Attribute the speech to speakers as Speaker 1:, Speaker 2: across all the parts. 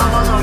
Speaker 1: Mama,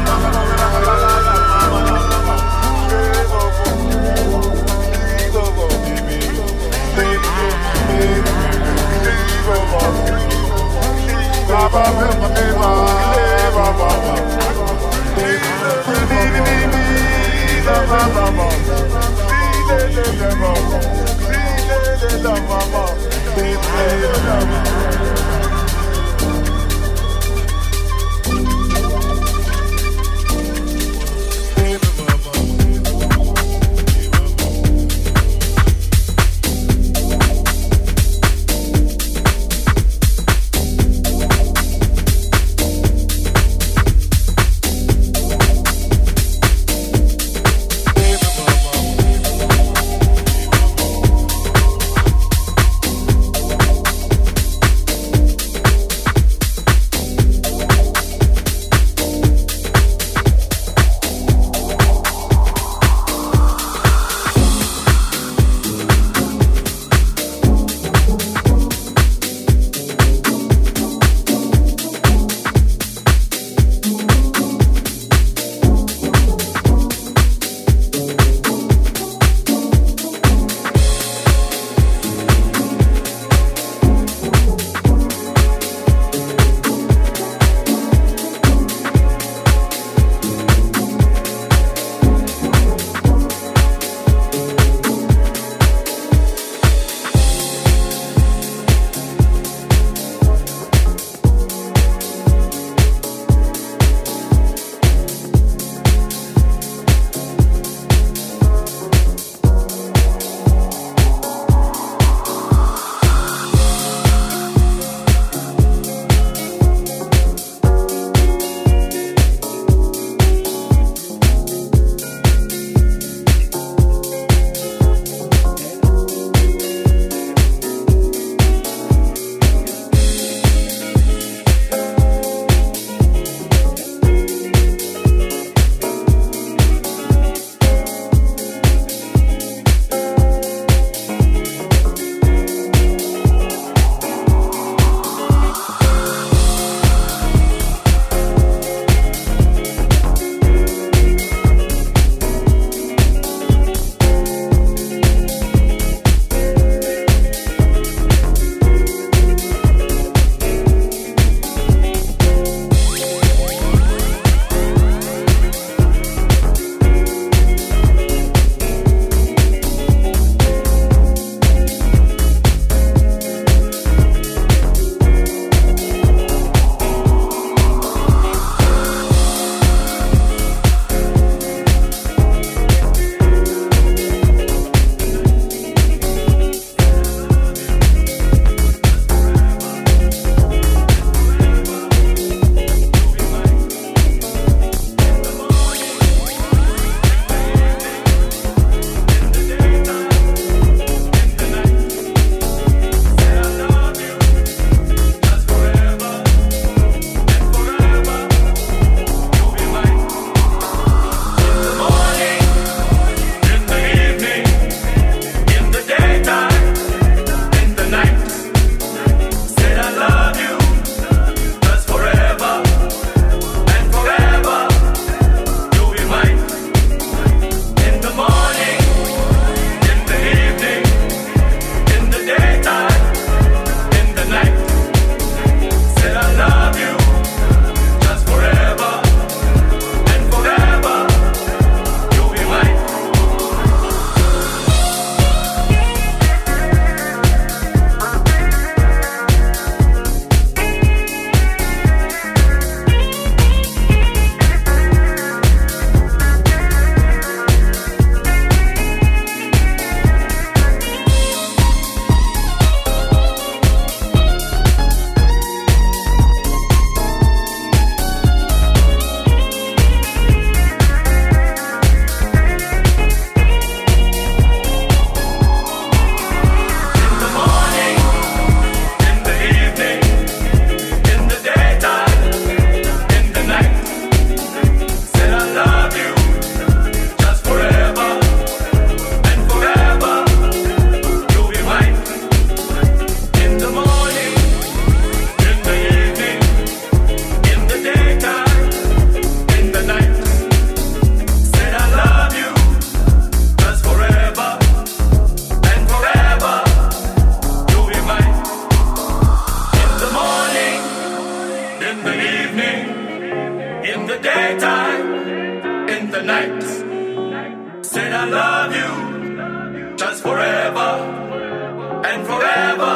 Speaker 1: and
Speaker 2: forever.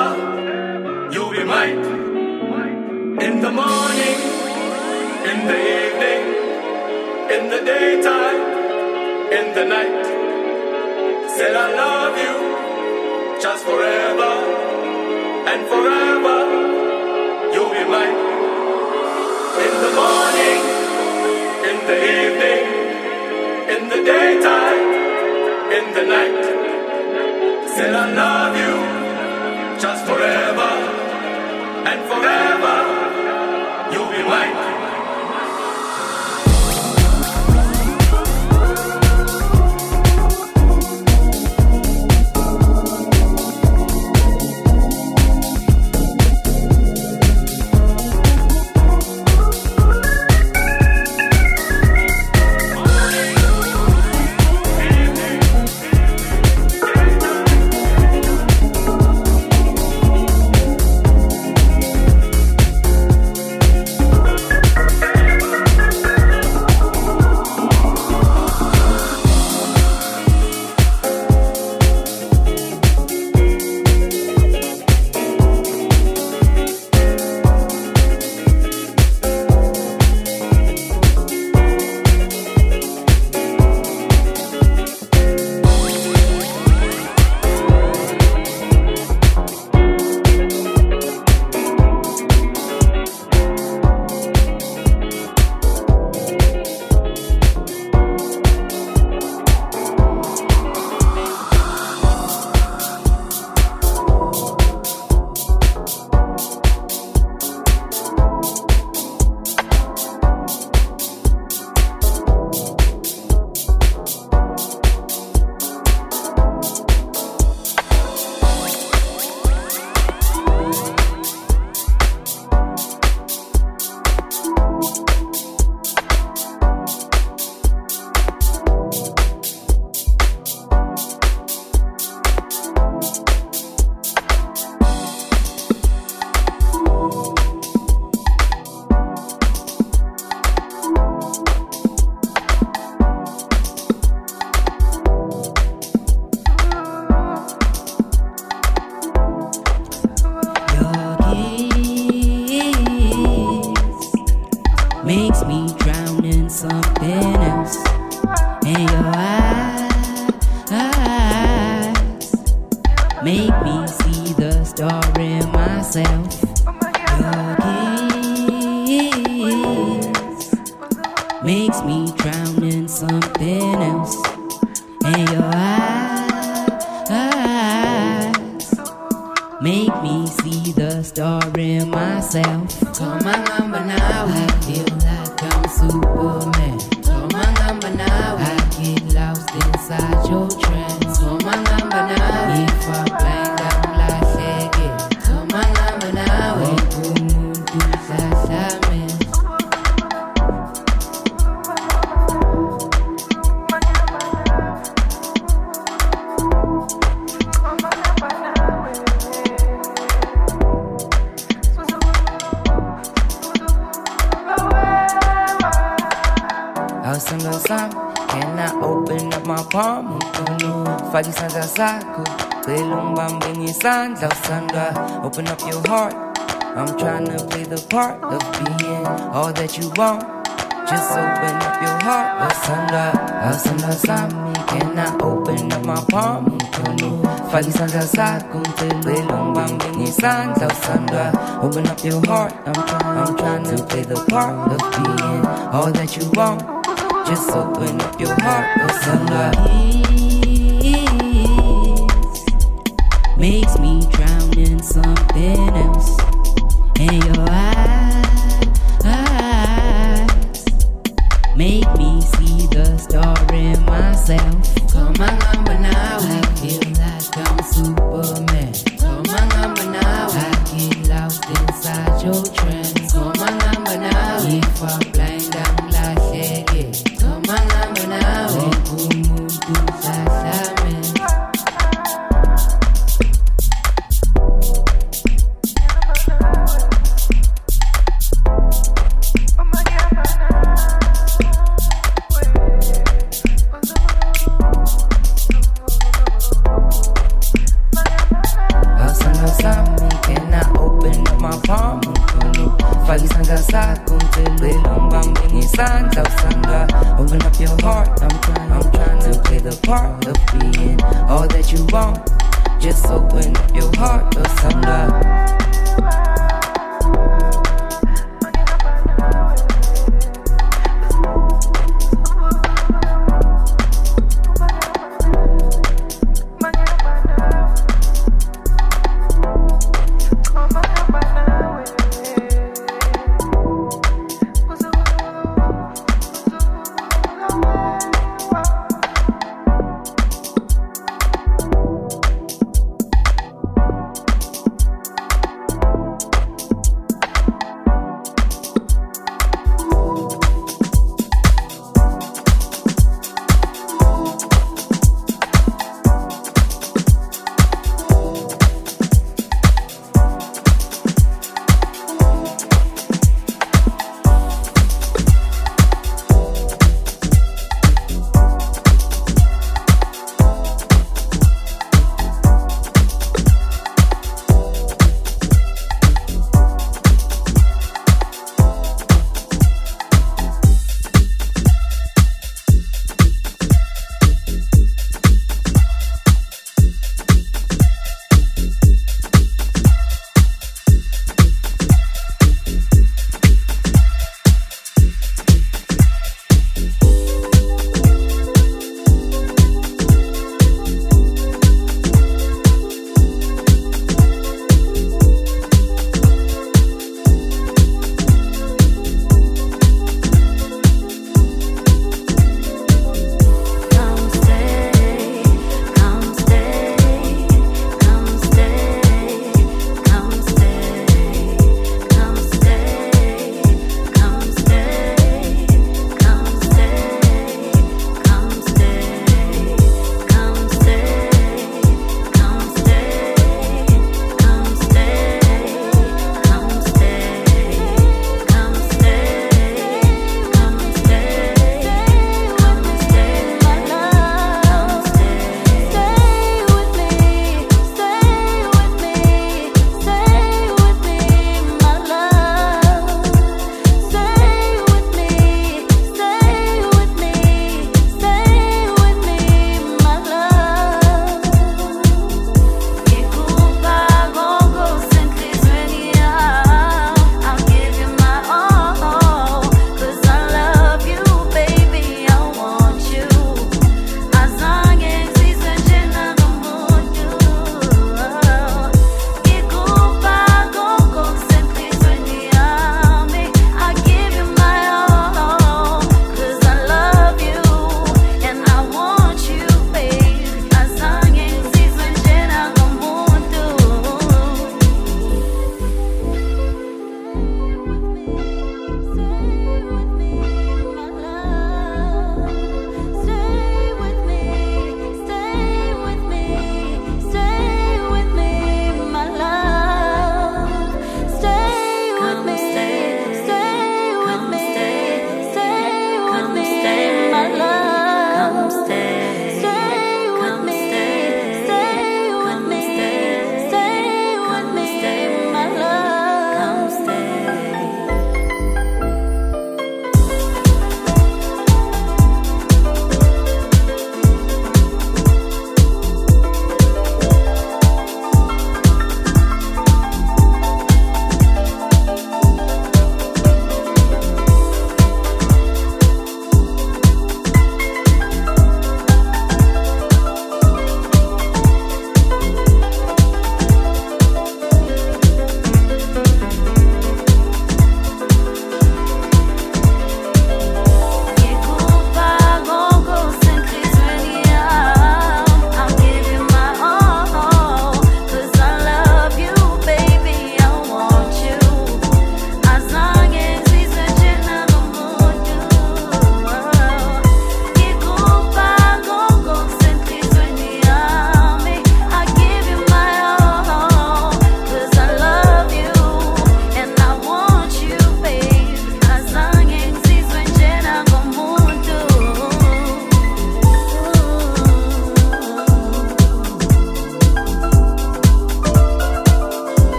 Speaker 2: You'll be mine in the morning, in the evening, in the daytime, in the night. Said I love you just forever and forever. You'll be mine in the morning, in the evening, in the daytime, in the night. Said I love you and forever. You'll be mine.
Speaker 3: Open up your heart. I'm trying to play the part of being all that you want. Just open up your heart. Wasanga, wasanga sami. Can I open up my palm? Mkono Fagi isandla sakho ngicela ungibambe ngesandla usandwa Open up your heart. I'm trying, I'm trying to play the part of being all that you want. Just open up your heart. Wasanga makes me in something else. in your eyes, make me see the star in myself. Call my number now. I feel like I'm Superman.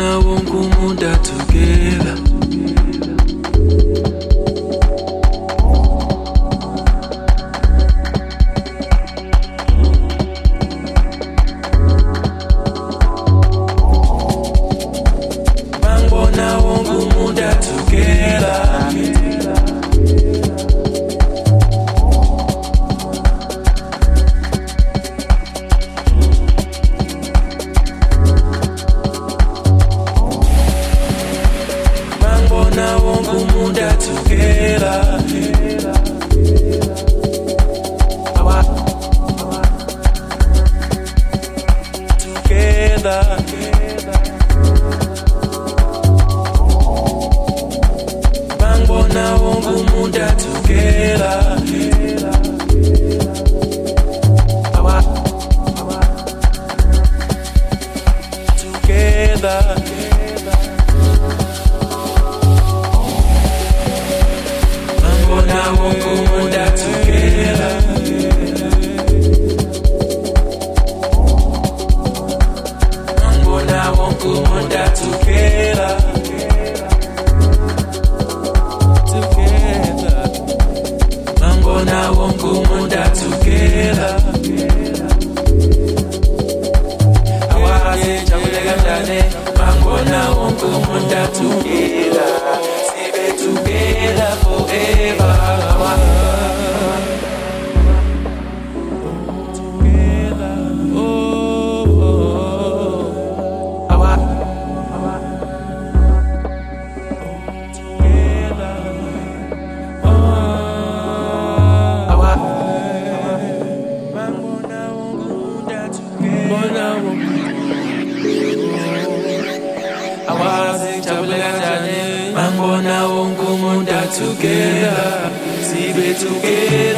Speaker 3: now won't go more that
Speaker 2: together. together, see we're together.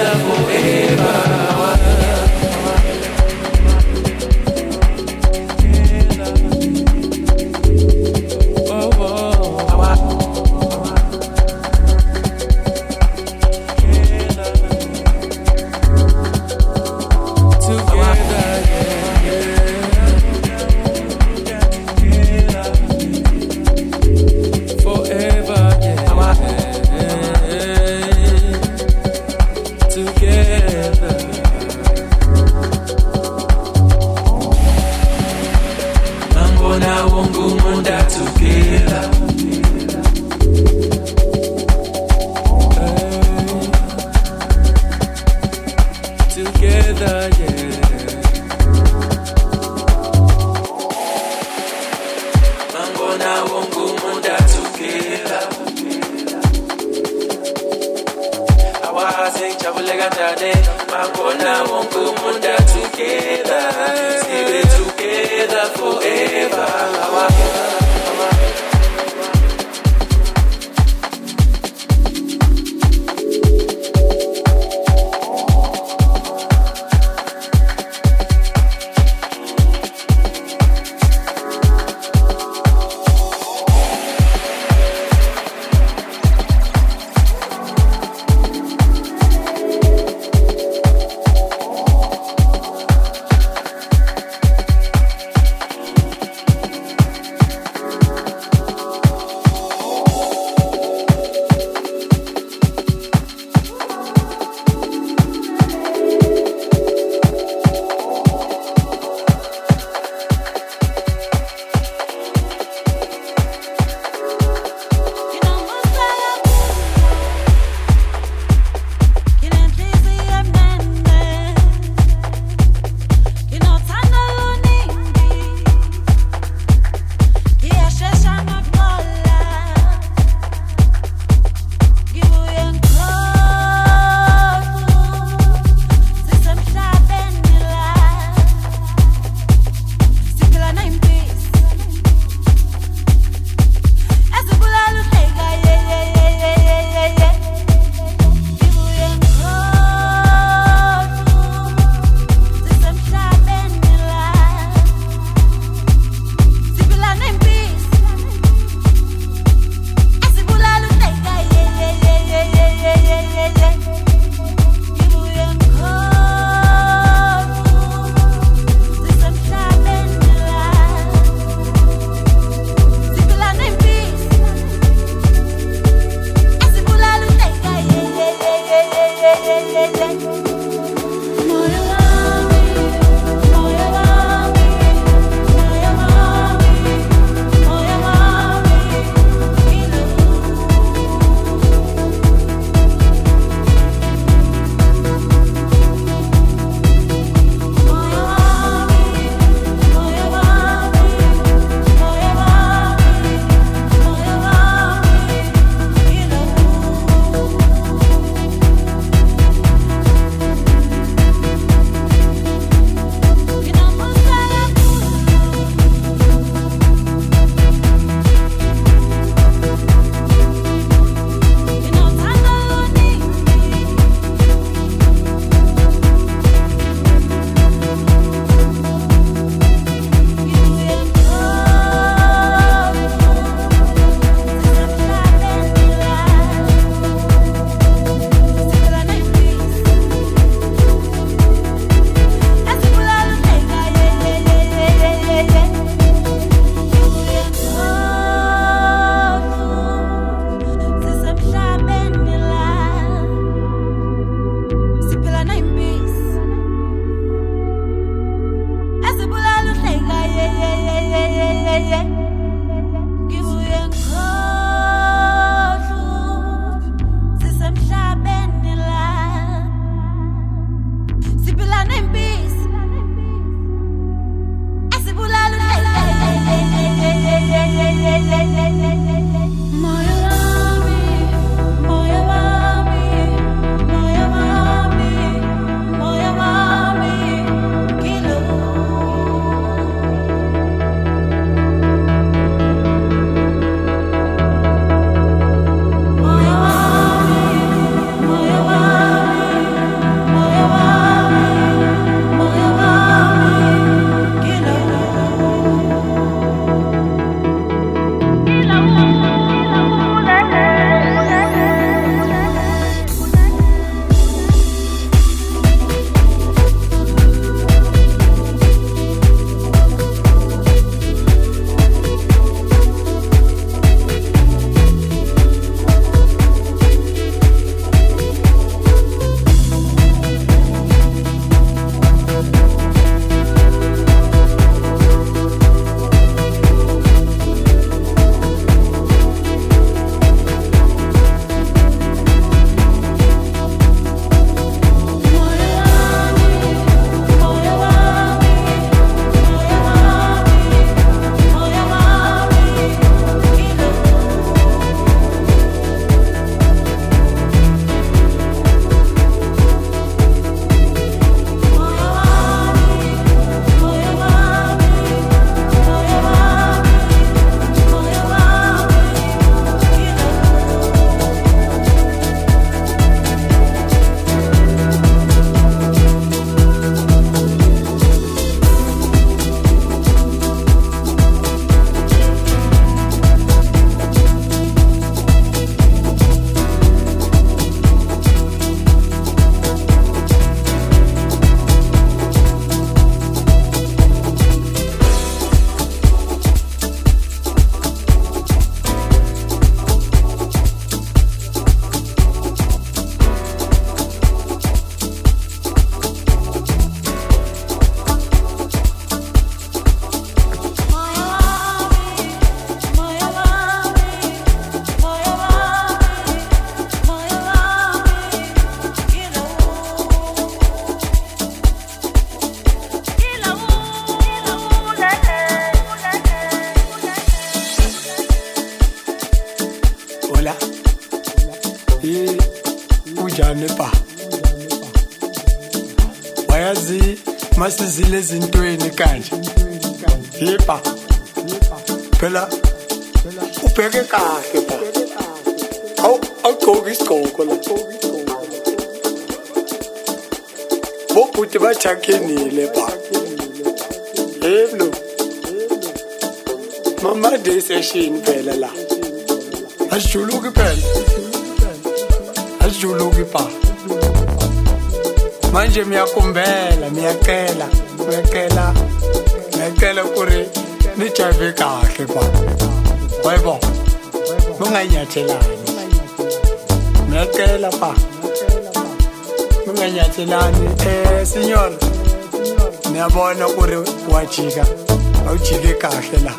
Speaker 4: a wu chile kahle la.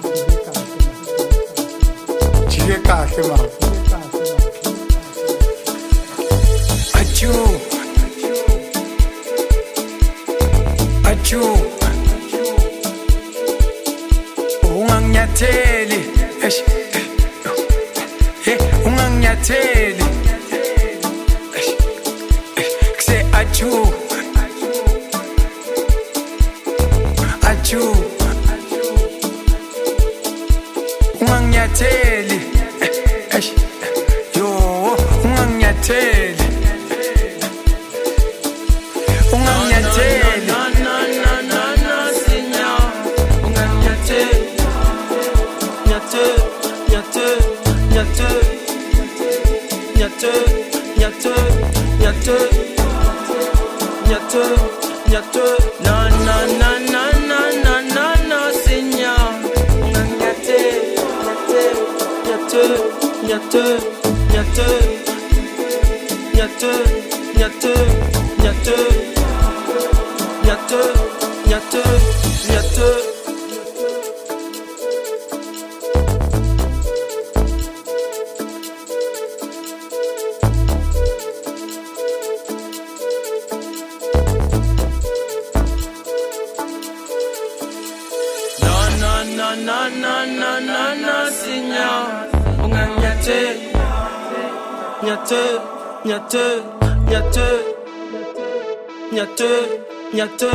Speaker 4: Chile kahle ma. Achu. Achu.
Speaker 2: Unganginyatheli eshi nyatheli